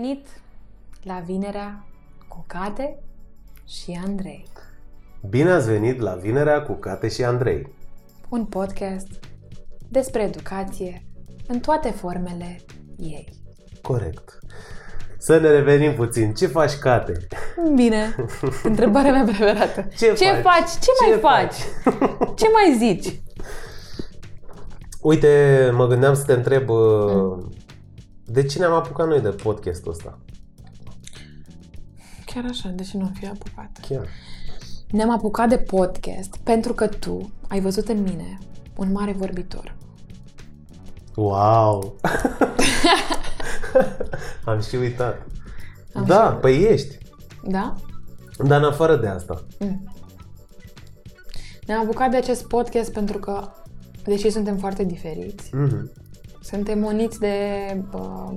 venit la Vinerea cu Cate și Andrei. Bine ați venit la Vinerea cu Cate și Andrei. Un podcast despre educație în toate formele ei. Corect. Să ne revenim puțin. Ce faci, Cate? Bine. Întrebarea mea preferată. Ce Ce faci? faci? Ce, Ce mai faci? Ce mai zici? Uite, mă gândeam să te întreb uh, Mm. De ce ne-am apucat noi de podcastul ăsta? Chiar așa, de ce nu am fi apucat? Chiar. Ne-am apucat de podcast pentru că tu ai văzut în mine un mare vorbitor. Wow! Am și uitat. Am da, și- păi ești. Da? Dar în afară de asta. Mm. Ne-am apucat de acest podcast pentru că, deși suntem foarte diferiți, Mhm. Suntem uniți de uh,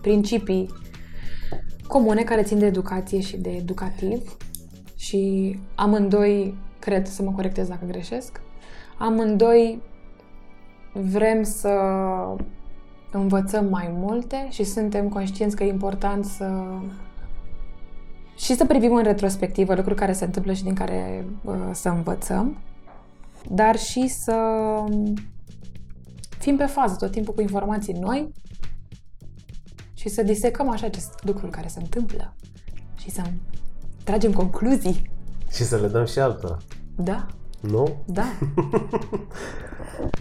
principii comune care țin de educație și de educativ și amândoi, cred să mă corectez dacă greșesc, amândoi vrem să învățăm mai multe și suntem conștienți că e important să și să privim în retrospectivă lucruri care se întâmplă și din care uh, să învățăm, dar și să fim pe fază tot timpul cu informații noi și să disecăm așa aceste lucruri care se întâmplă și să tragem concluzii. Și să le dăm și altora. Da, Nu? da.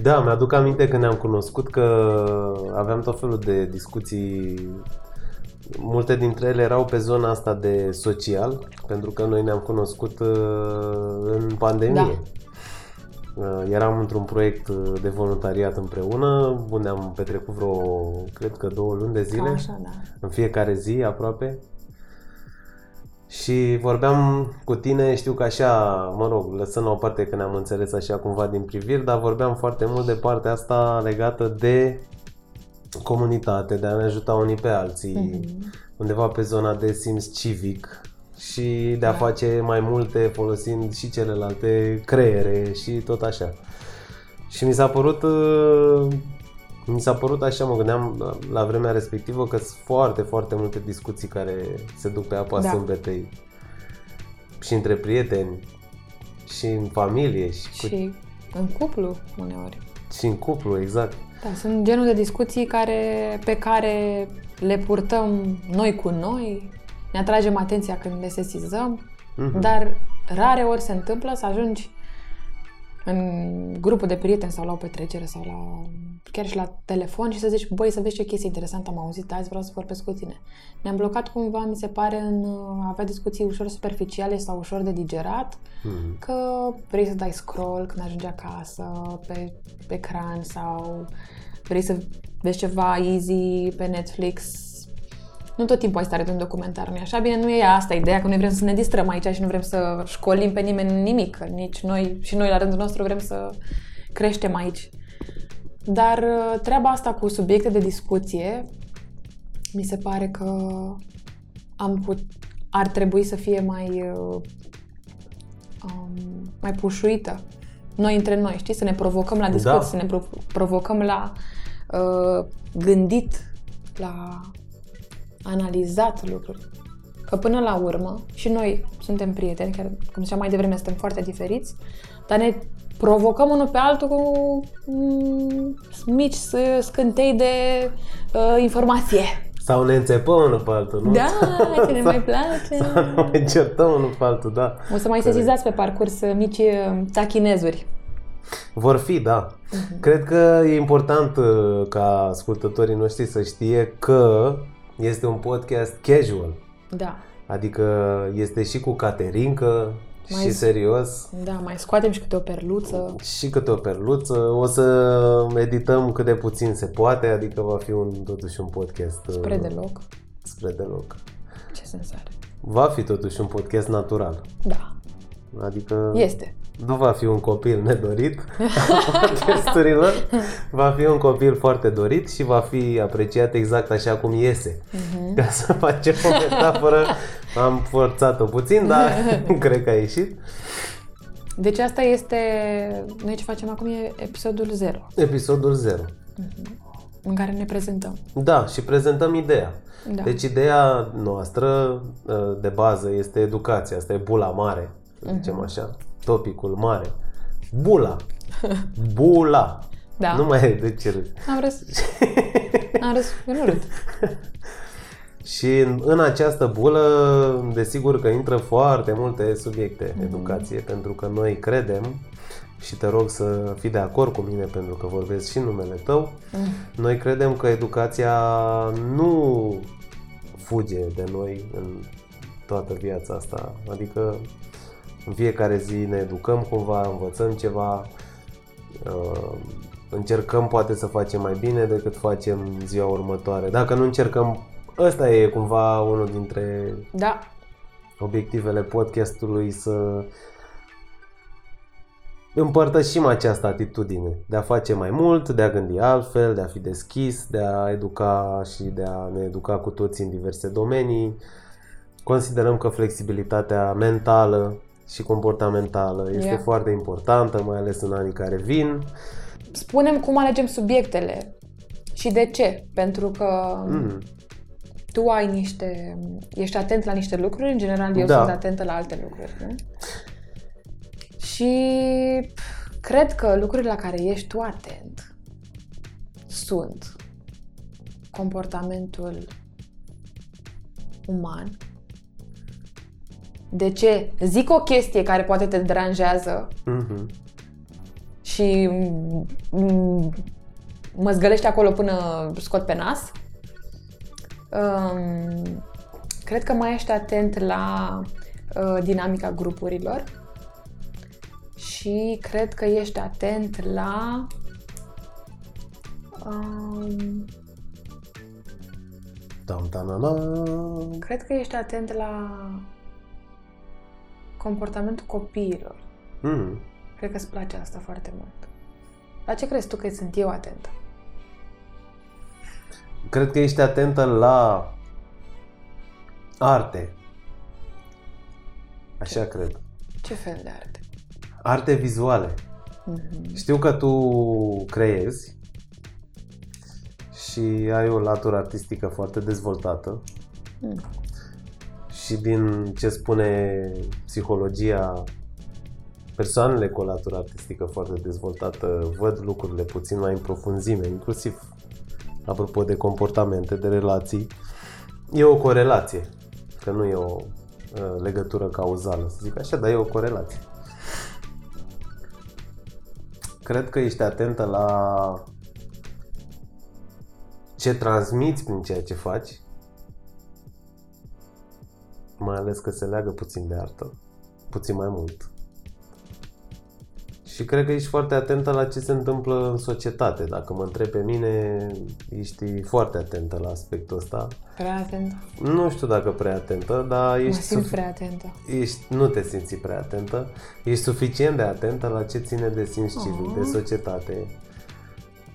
Da, mi-aduc aminte când ne-am cunoscut că aveam tot felul de discuții Multe dintre ele erau pe zona asta de social, pentru că noi ne-am cunoscut uh, în pandemie. Uh, Eram într-un proiect uh, de voluntariat împreună, unde am petrecut vreo, cred că două luni de Ca zile, așa, da. în fiecare zi aproape. Și vorbeam cu tine, știu că așa, mă rog, lăsând la o parte că ne-am înțeles așa cumva din priviri, dar vorbeam foarte mult de partea asta legată de comunitate, de a ne ajuta unii pe alții, Mhm. undeva pe zona de simț civic și de a Da. face mai multe folosind și celelalte creiere și tot așa. Și mi s-a părut uh, mi s-a părut așa, mă gândeam la, la vremea respectivă că sunt foarte, foarte multe discuții care se duc pe apa Da. sâmbetei și între prieteni și în familie și, cu, Și în cuplu, uneori. și în cuplu, exact. Da, sunt genul de discuții care, pe care le purtăm noi cu noi, ne atragem atenția când le sesizăm, Mhm. dar rare ori se întâmplă să ajungi în grupul de prieteni sau la o petrecere sau la, chiar și la telefon și să zici, băi, să vezi ce chestie interesantă am auzit azi, vreau să vorbesc cu tine. Ne-am blocat cumva, mi se pare, în a avea discuții ușor superficiale sau ușor de digerat, Mhm. că vrei să dai scroll când ajungi acasă pe, pe ecran sau vrei să vezi ceva easy pe Netflix. Nu tot timpul ai stare de un documentar, nu așa? Bine, nu e asta ideea, că noi vrem să ne distrăm aici și nu vrem să școlim pe nimeni în nimic. că Nici noi și noi la rândul nostru vrem să creștem aici. Dar uh, treaba asta cu subiecte de discuție mi se pare că am put, ar trebui să fie mai uh, um, mai pușuită noi între noi, știi? Să ne provocăm la discuții, Da. să ne pro- provocăm la uh, gândit, la analizat lucruri. Că până la urmă, și noi suntem prieteni, chiar cum ziceam mai devreme, suntem foarte diferiți, dar ne provocăm unul pe altul cu mm, mici s- scântei de uh, informație. Sau ne înțepăm unul pe altul, nu? Da, ce ne mai place. Sau ne mai certăm unul pe altul, da. O să mai sesizați pe parcurs uh, mici uh, tachinezuri. Vor fi, da. Mhm. Cred că e important uh, ca ascultătorii noștri să știe că este un podcast casual. Da. Adică este și cu caterincă Mai și z- serios Da, mai scoatem și câte o perluță. și câte o perluță. O să edităm cât de puțin se poate, adică va fi un, totuși un podcast uh, Spre deloc. spre deloc. Ce sens are? Va fi totuși un podcast natural. Da. Adică Este. Nu va fi un copil nedorit a podcasturilor, va fi un copil foarte dorit și va fi apreciat exact așa cum iese. Mhm. Ca să facem o metaforă, am forțat-o puțin, dar cred că a ieșit. Deci asta este... Noi ce facem acum e episodul 0. Episodul 0. în care ne prezentăm. Da, și prezentăm ideea. Da. Deci ideea noastră uh, de bază este educația, asta e bula mare, să zicem Mhm. așa, topicul mare. Bula. Bula. Da. Nu mai e de ce râzi. Am râs. Am râs. Eu nu râd. Și în, în această bulă, desigur că intră foarte multe subiecte Mhm. educație, pentru că noi credem, și te rog să fii de acord cu mine pentru că vorbesc și în numele tău, Mm. noi credem că educația nu fuge de noi în toată viața asta. Adică în fiecare zi ne educăm cumva, învățăm ceva, uh, încercăm poate să facem mai bine decât facem ziua următoare. Dacă nu încercăm, ăsta e cumva unul dintre Da. obiectivele podcastului să împărtășim această atitudine de a face mai mult, de a gândi altfel, de a fi deschis, de a educa și de a ne educa cu toți în diverse domenii. Considerăm că flexibilitatea mentală și comportamentală este Yeah. foarte importantă, mai ales în anii care vin. Spunem cum alegem subiectele și de ce. Pentru că Mm. tu ai niște... Ești atent la niște lucruri, în general eu Da. sunt atentă la alte lucruri, nu? Și pf, cred că lucrurile la care ești tu atent sunt comportamentul uman. De ce? Zic o chestie care poate te deranjează Mhm. și mm, mă zgălește acolo până scot pe nas. Um, cred că mai ești atent la uh, dinamica grupurilor și cred că ești atent la um, Tam, tanana. cred că ești atent la comportamentul copiilor. Mm. Cred că îți place asta foarte mult. La ce crezi tu că sunt eu atentă? Cred că ești atentă la arte. Așa cred. Ce fel de arte? Arte vizuale. Mhm. Știu că tu creezi și ai o latură artistică foarte dezvoltată Mm. Și din ce spune psihologia, persoanele cu o latură artistică foarte dezvoltată văd lucrurile puțin mai în profunzime, inclusiv apropo de comportamente, de relații. E o corelație, că nu e o uh, legătură cauzală, să zic așa, dar e o corelație. Cred că ești atentă la ce transmiți prin ceea ce faci, mai ales că se leagă puțin de artă, puțin mai mult. Și cred că ești foarte atentă la ce se întâmplă în societate. Dacă mă întreb pe mine, ești foarte atentă la aspectul ăsta. Prea atentă. Nu știu dacă prea atentă, dar Mă ești, simt sufi- prea atentă. ești nu te simți prea atentă. Ești suficient de atentă la ce ține de simț civic, Oh. de societate.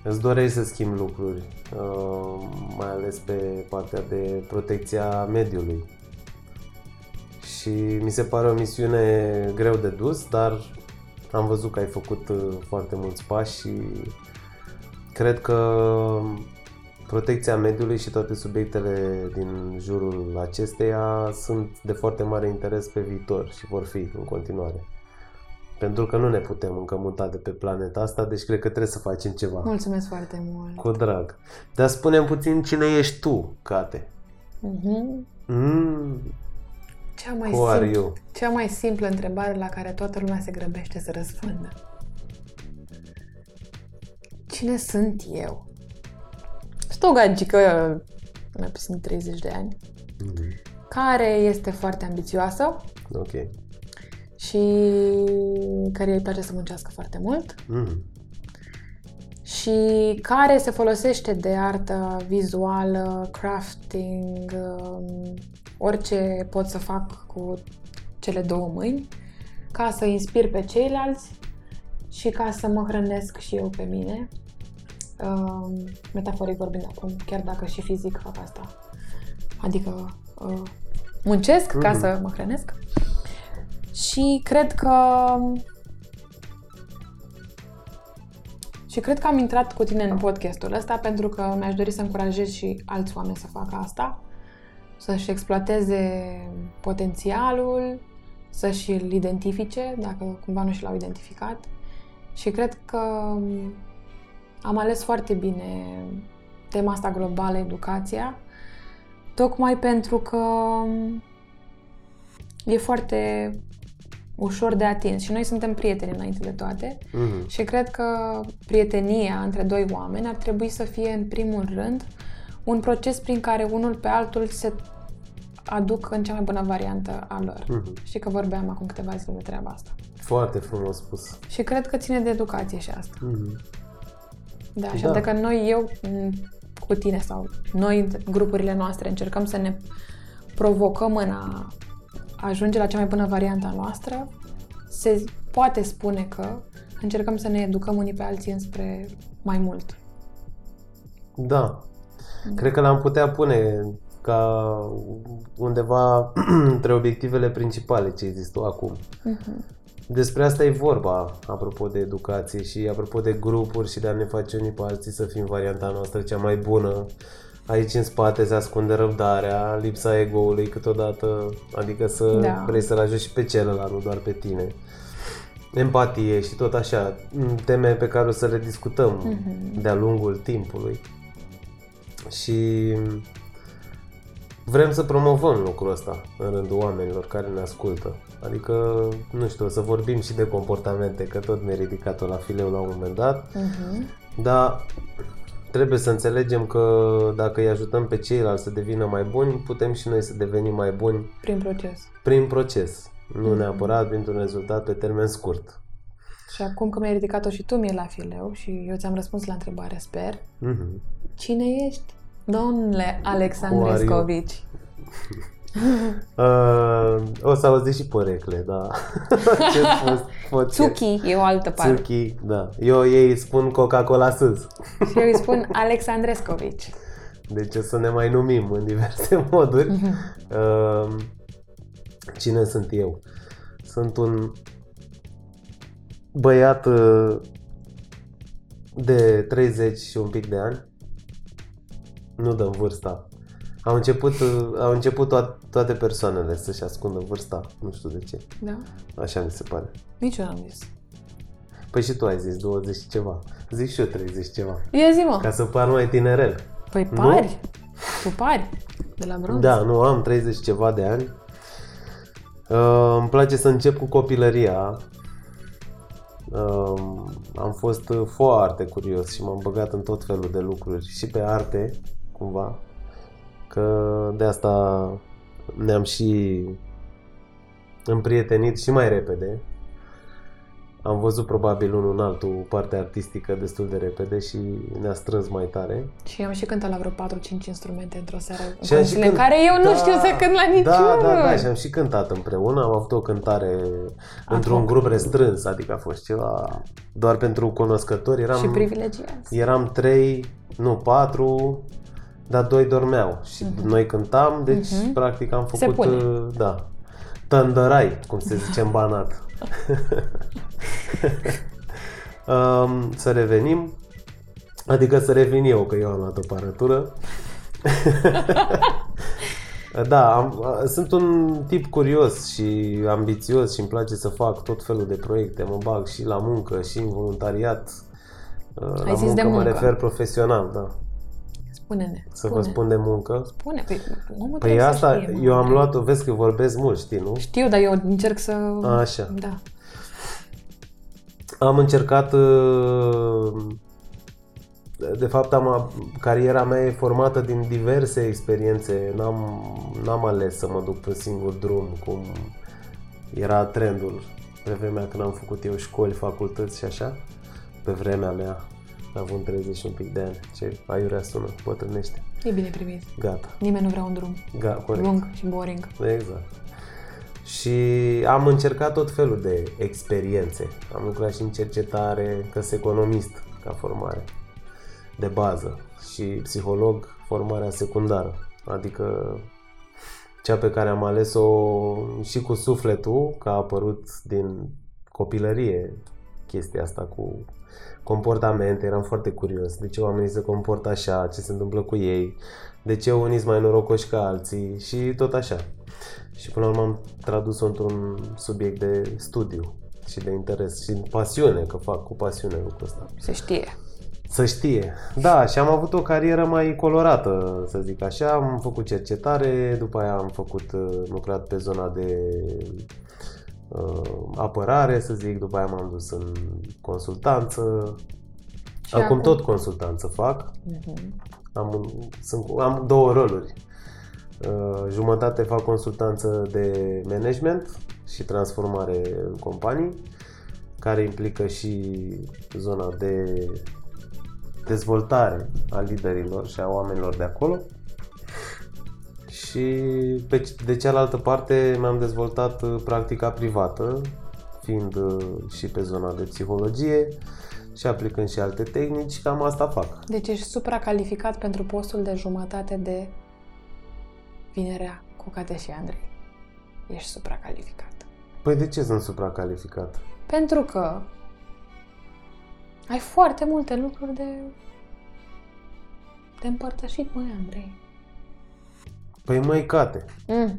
Îți dorești să schimbi lucruri, uh, mai ales pe partea de protecția mediului. Și mi se pare o misiune greu de dus, dar am văzut că ai făcut uh, foarte mulți pași și cred că protecția mediului și toate subiectele din jurul acesteia sunt de foarte mare interes pe viitor și vor fi în continuare. Pentru că nu ne putem încă muta de pe planeta asta, deci cred că trebuie să facem ceva. Mulțumesc foarte mult. Cu drag. Dar spune puțin cine ești tu, Cate. Mhm. Mm, Cea, mai who are simplă, you? cea mai simplă întrebare la care toată lumea se grăbește să răspundă. Cine sunt eu? Sunt o gagică mai puțin de 30 de ani, Mm, care este foarte ambițioasă ok. și care îi place să muncească foarte mult Mm, și care se folosește de artă vizuală, crafting, um, orice pot să fac cu cele două mâini, ca să inspir pe ceilalți și ca să mă hrănesc și eu pe mine. Um, metaforic vorbind acum, chiar dacă și fizic fac asta. Adică uh, muncesc ca Mhm. să mă hrănesc. Și cred că Și cred că am intrat cu tine în podcastul ăsta pentru că mi-aș dori să încurajez și alți oameni să facă asta, să-și exploateze potențialul, să-și îl identifice, dacă cumva nu și l-au identificat. Și cred că am ales foarte bine tema asta globală, educația, tocmai pentru că e foarte ușor de atins și noi suntem prieteni înainte de toate Mhm. și cred că prietenia între doi oameni ar trebui să fie în primul rând un proces prin care unul pe altul se aduc în cea mai bună variantă a lor. Mhm. Știi că vorbeam acum câteva zile de treaba asta. Foarte frumos spus. Și cred că ține de educație și asta. Mhm. Da, și Da. dacă noi, eu m, cu tine sau noi, în grupurile noastre, încercăm să ne provocăm în a ajunge la cea mai bună variantă a noastră, se poate spune că încercăm să ne educăm unii pe alții înspre mai mult. Da. Cred că l-am putea pune ca undeva între obiectivele principale ce există acum. Mhm. Despre asta e vorba, apropo de educație și apropo de grupuri și de a ne face unii pe alții să fim varianta noastră cea mai bună. Aici în spate se ascunde răbdarea, lipsa ego-ului câteodată, adică să Da. vrei să-l ajut și pe celălalt, nu doar pe tine. Empatie și tot așa, teme pe care o să le discutăm Mhm. de-a lungul timpului. Și vrem să promovăm lucrul ăsta în rândul oamenilor care ne ascultă. Adică, nu știu, o să vorbim și de comportamente, că tot mi-e ridicat-o la fileu la un moment dat, Mhm. dar trebuie să înțelegem că dacă îi ajutăm pe ceilalți să devină mai buni, putem și noi să devenim mai buni Prin proces. prin proces, nu neapărat printr-un rezultat pe termen scurt. Și acum că mi-ai ridicat-o și tu mie la fileu și eu ți-am răspuns la întrebare, sper, Mhm. cine ești? Domnule Alexandru Who are you? Escovici. Uh, o să auziți și porecle, da. Ce pot, pot Tsuki e o altă parte. Tsuki, da. Eu ei spun Coca-Cola Sus. Și eu îi spun Alexandrescovici. Deci o să ne mai numim în diverse moduri. Uh, cine sunt eu? Sunt un băiat uh, de 30 și un pic de ani. Nu dăm vârsta. Au început, uh, au început to- toate persoanele să-și ascundă vârsta. Nu știu de ce. Da? Așa mi se pare. Nici eu n-am zis. Păi și tu ai zis 20 și ceva. Zic și eu 30 și ceva. Ia zi, mă. Ca să par mai tinerel. Păi Nu? pari. Tu pari. De la bronz. Da, nu, am 30 și ceva de ani. Uh, îmi place să încep cu copilăria. Uh, am fost foarte curios și m-am băgat în tot felul de lucruri și pe arte, cumva. Că de asta ne-am și împrietenit și mai repede. Am văzut probabil unul în altul partea artistică destul de repede și ne-a strâns mai tare. Și am și cântat la vreo 4-5 instrumente într-o seară. În Și am și condițiile în cânt- care eu nu Da, știu să cânt la niciunul. Da, da, da, și am și cântat împreună. Am avut o cântare într-un grup restrâns, adică a fost ceva doar pentru cunoscători. Eram, Și privilegiați. eram trei, nu patru, dar doi dormeau și noi cântam, deci Mhm. practic am Se făcut, pune. uh, da, tăndărai, cum se zice în banat. um, să revenim, adică să revin eu, că eu am luat o aparatură. Da, am, sunt un tip curios și ambițios și îmi place să fac tot felul de proiecte. Mă bag și la muncă și în voluntariat. Uh, la zis muncă de mă muncă. refer profesional, da. Spune-ne. Să spune. vă spun de muncă. Spune. Păi, omul Păi trebuie să asta, știe, mă. eu am luat-o, vezi că vorbesc mult, știi, nu? Știu, dar eu încerc să... Așa. Da. Am încercat, uh, de fapt, am, cariera mea e formată din diverse experiențe. N-am, n-am ales să mă duc pe singur drum, cum era trendul pe vremea când am făcut eu școli, facultăți și așa. Pe vremea mea, având 30 și un pic de ani. Ce aiurea sună, bătrânește. E bine primit. Gata. Nimeni nu vrea un drum Ga, corect. lung și boring. Exact. Și am încercat tot felul de experiențe. Am lucrat și în cercetare, că sunt economist ca formare de bază și psiholog formarea secundară. Adică cea pe care am ales-o și cu sufletul, că a apărut din copilărie chestia asta cu comportamente, eram foarte curios. De ce oamenii se comportă așa, ce se întâmplă cu ei, de ce unii sunt mai norocoși ca alții și tot așa. Și până la urmă am tradus-o într-un subiect de studiu și de interes și pasiune, că fac cu pasiune lucrul ăsta. Se știe. Să știe. Da, și am avut o carieră mai colorată, să zic așa. Am făcut cercetare, după aia am făcut, uh, lucrat pe zona de uh, apărare, să zic, după aia m-am dus în consultanță. Și acum, acum? tot consultanță fac. Mhm. Am, un- sunt, am două roluri. Uh, jumătate fac consultanță de management și transformare în companii, care implică și zona de dezvoltare a liderilor și a oamenilor de acolo. Și pe, de cealaltă parte mi-am dezvoltat uh, practica privată, fiind uh, și pe zona de psihologie și aplicând și alte tehnici, cam asta fac. Deci ești supracalificat pentru postul de jumătate de vinerea cu Cate și Andrei. Ești supracalificat. Păi de ce sunt supracalificat? Pentru că ai foarte multe lucruri de, de împărtășit, măi, Andrei. Păi măi, Cate, Mm.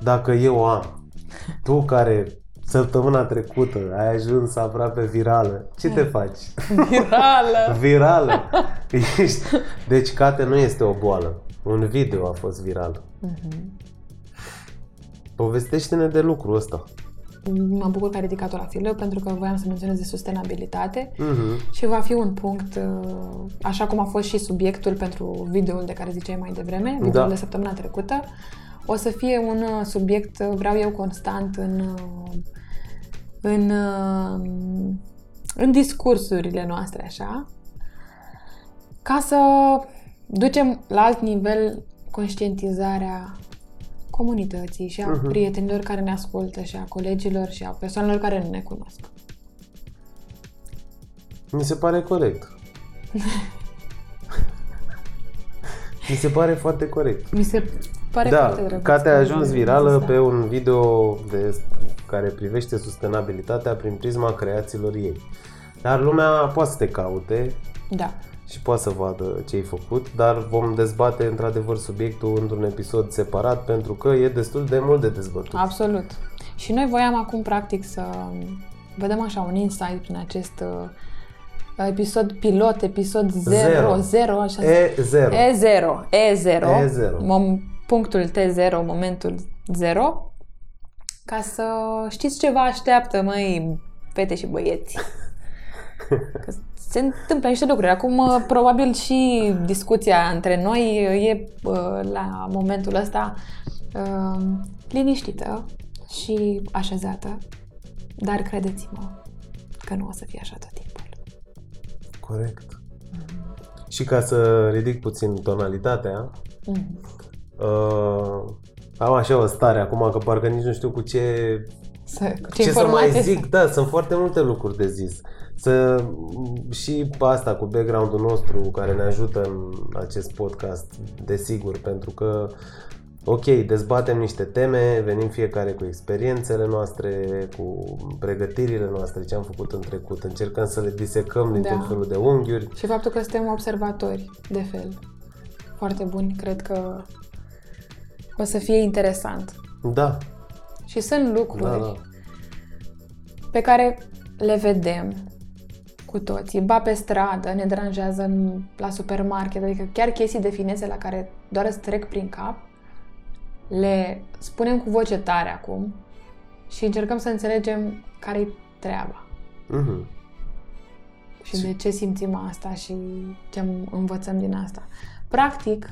dacă eu am, tu care săptămâna trecută ai ajuns aproape virală, ce te faci? Virală! Virală! Ești... Deci, Cate nu este o boală. Un video a fost viral. Mhm. Povestește-ne de lucrul ăsta. Mă bucur că ai ridicat-o la fileu pentru că voiam să menționez de sustenabilitate Mhm. și va fi un punct, uh, așa cum a fost și subiectul pentru videoul de care ziceai mai devreme, videoul Da. de săptămâna trecută, o să fie un uh, subiect, uh, vreau eu constant în, uh, în, uh, în discursurile noastre, așa, ca să ducem la alt nivel conștientizarea comunității și a Mhm. prietenilor care ne ascultă și a colegilor și a persoanelor care nu ne cunosc. Mi se pare corect. Mi se pare foarte corect. Mi se pare da, foarte drăguț. Cate a că ajuns există. virală pe un video de, care privește sustenabilitatea prin prisma creațiilor ei. Dar lumea poate să te caute Da. Și poate să vadă ce ai făcut, dar vom dezbate într-adevăr subiectul într-un episod separat pentru că e destul de mult de dezbătut. Absolut. Și noi voiam acum, practic, să vedem așa un insight prin acest uh, episod pilot, episod 0, Zero. 0, așa E0. E0, E0, E0. Mom, punctul T0, momentul 0, ca să știți ce vă așteaptă, măi, fete și băieți. Că se întâmplă niște lucruri. Acum, uh, probabil și discuția între noi e uh, la momentul ăsta uh, liniștită și așezată, dar credeți-mă că nu o să fie așa tot timpul. Corect. Și ca să ridic puțin tonalitatea, Mm. uh, am așa o stare acum că parcă nici nu știu cu ce Să, cu ce, ce să mai informație zic, da, sunt foarte multe lucruri de zis. Să, și asta cu background-ul nostru care ne ajută în acest podcast, desigur, pentru că, ok, dezbatem niște teme, venim fiecare cu experiențele noastre, cu pregătirile noastre, ce am făcut în trecut, încercăm să le disecăm din Da. tot felul de unghiuri. Și faptul că suntem observatori de fel. Foarte buni, cred că o să fie interesant. Da, Și sunt lucruri da, da. pe care le vedem cu toții. Ba pe stradă, ne deranjează în, la supermarket, adică chiar chestii de finețe la care doar îți trec prin cap, le spunem cu voce tare acum și încercăm să înțelegem care-i treaba. Mhm. și Și- de ce simțim asta și ce învățăm din asta. Practic,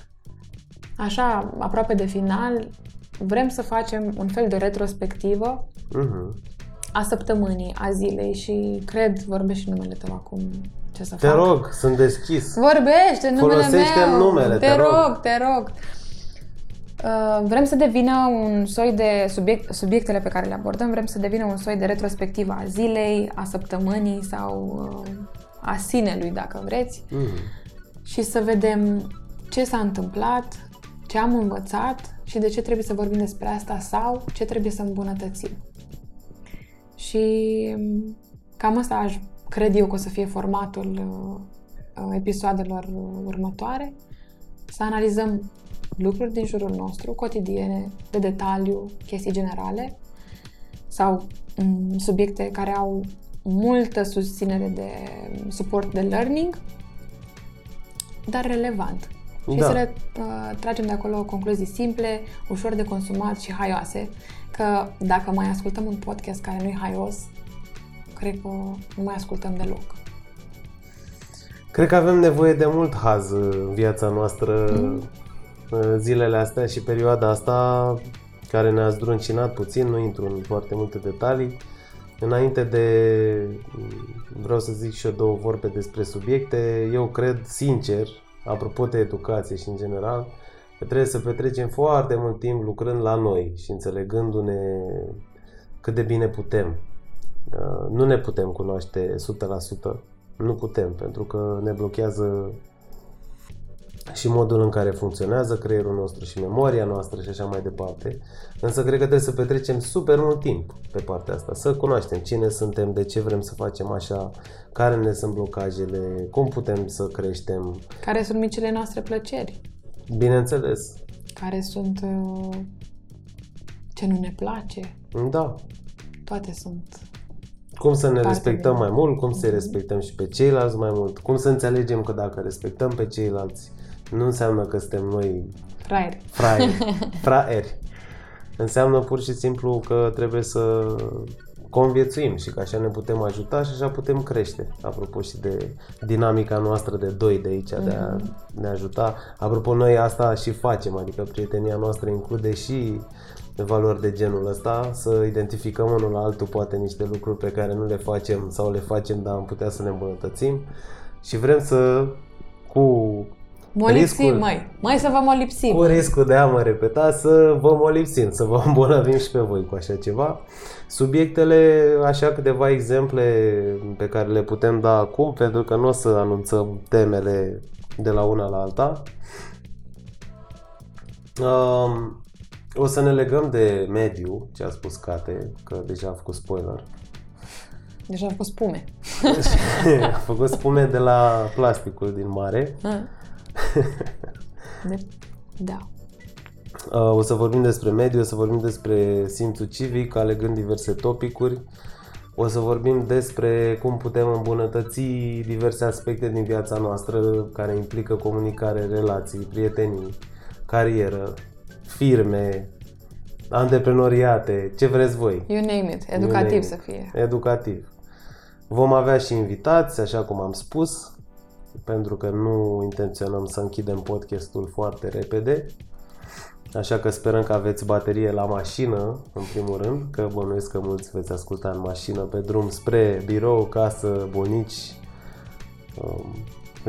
așa, aproape de final, vrem să facem un fel de retrospectivă Mhm. a săptămânii, a zilei și cred, vorbești și numele tău acum, ce să Te fac. rog, sunt deschis. Vorbește numele Folosește meu! numele, te, te rog. rog, te rog! Uh, vrem să devină un soi de subiect, subiectele pe care le abordăm, vrem să devină un soi de retrospectivă a zilei, a săptămânii sau uh, a sinelui, dacă vreți, Mhm. și să vedem ce s-a întâmplat, ce am învățat și de ce trebuie să vorbim despre asta sau ce trebuie să îmbunătățim. Și Cam asta aș, cred eu că o să fie formatul uh, uh, episoadelor următoare. Să analizăm lucruri din jurul nostru, cotidiene, de detaliu, chestii generale sau um, subiecte care au multă susținere de suport de learning, dar relevant. Și Da. să le uh, tragem de acolo concluzii simple, ușor de consumat și haioase, că dacă mai ascultăm un podcast care nu e haios, cred că nu mai ascultăm deloc. Cred că avem nevoie de mult haz în viața noastră Mm. uh, zilele astea și perioada asta care ne-a zdruncinat puțin, nu intru în foarte multe detalii. Înainte de, vreau să zic și eu două vorbe despre subiecte, eu cred sincer, apropo de educație și în general, că trebuie să petrecem foarte mult timp lucrând la noi și înțelegându-ne cât de bine putem. Uh, Nu ne putem cunoaște 100%, nu putem, pentru că ne blochează și modul în care funcționează creierul nostru și memoria noastră și așa mai departe. Însă cred că trebuie să petrecem super mult timp pe partea asta, să cunoaștem cine suntem, de ce vrem să facem așa, care ne sunt blocajele, cum putem să creștem. Care sunt micile noastre plăceri? Bineînțeles, Care sunt uh, ce nu ne place? da, Toate sunt. cum să ne Parte respectăm de- mai mult, cum să Mhm. respectăm și pe ceilalți mai mult, cum să înțelegem că dacă respectăm pe ceilalți, nu înseamnă că suntem noi Fraieri. fraieri, fraieri. Înseamnă pur și simplu că trebuie să conviețuim și că așa ne putem ajuta și așa putem crește. Apropo și de dinamica noastră de doi de aici, de a ne ajuta. Apropo, noi asta și facem, adică prietenia noastră include și valori de genul ăsta, să identificăm unul la altul poate niște lucruri pe care nu le facem sau le facem, dar am putea să ne îmbunătățim și vrem să cu Molipsim, Riscul- măi. Mai să vă molipsim. cu riscul de a mă repeta să vă molipsim, să vă îmbolnăvim și pe voi cu așa ceva. Subiectele, așa câteva exemple pe care le putem da acum, pentru că nu o să anunțăm temele de la una la alta. Um, o să ne legăm de mediu, ce a spus Cate, că deja a făcut spoiler. Deja am fost spume. a făcut spume de la plasticul din mare. Ah. De... Da. Uh, O să vorbim despre mediu, o să vorbim despre simțul civic, alegând diverse topicuri. O să vorbim despre cum putem îmbunătăți diverse aspecte din viața noastră care implică comunicare, relații, prietenii, carieră, firme, antreprenoriate, ce vreți voi. You name it. You name Educativ it. să fie. Educativ. Vom avea și invitați, așa cum am spus, pentru că nu intenționăm să închidem podcastul foarte repede. Așa că sperăm că aveți baterie la mașină, în primul rând, că bănuiesc că mulți veți asculta în mașină pe drum spre birou, casă, bunici, um,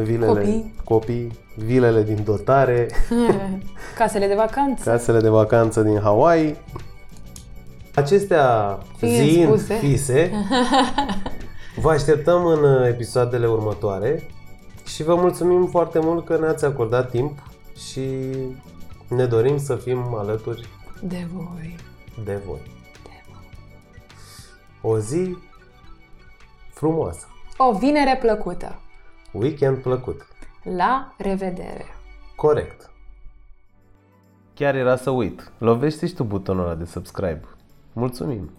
vilele, Copii. copii vilele din dotare, Casele de vacanță. casele de vacanță din Hawaii. Acestea Fiind fiind spuse. fise, vă așteptăm în uh, episoadele următoare și vă mulțumim foarte mult că ne-ați acordat timp și ne dorim să fim alături De voi. de voi. O zi frumoasă, O vinere plăcută. weekend plăcut, La revedere. corect. Chiar era să uit. Lovește și tu butonul ăla de subscribe. Mulțumim!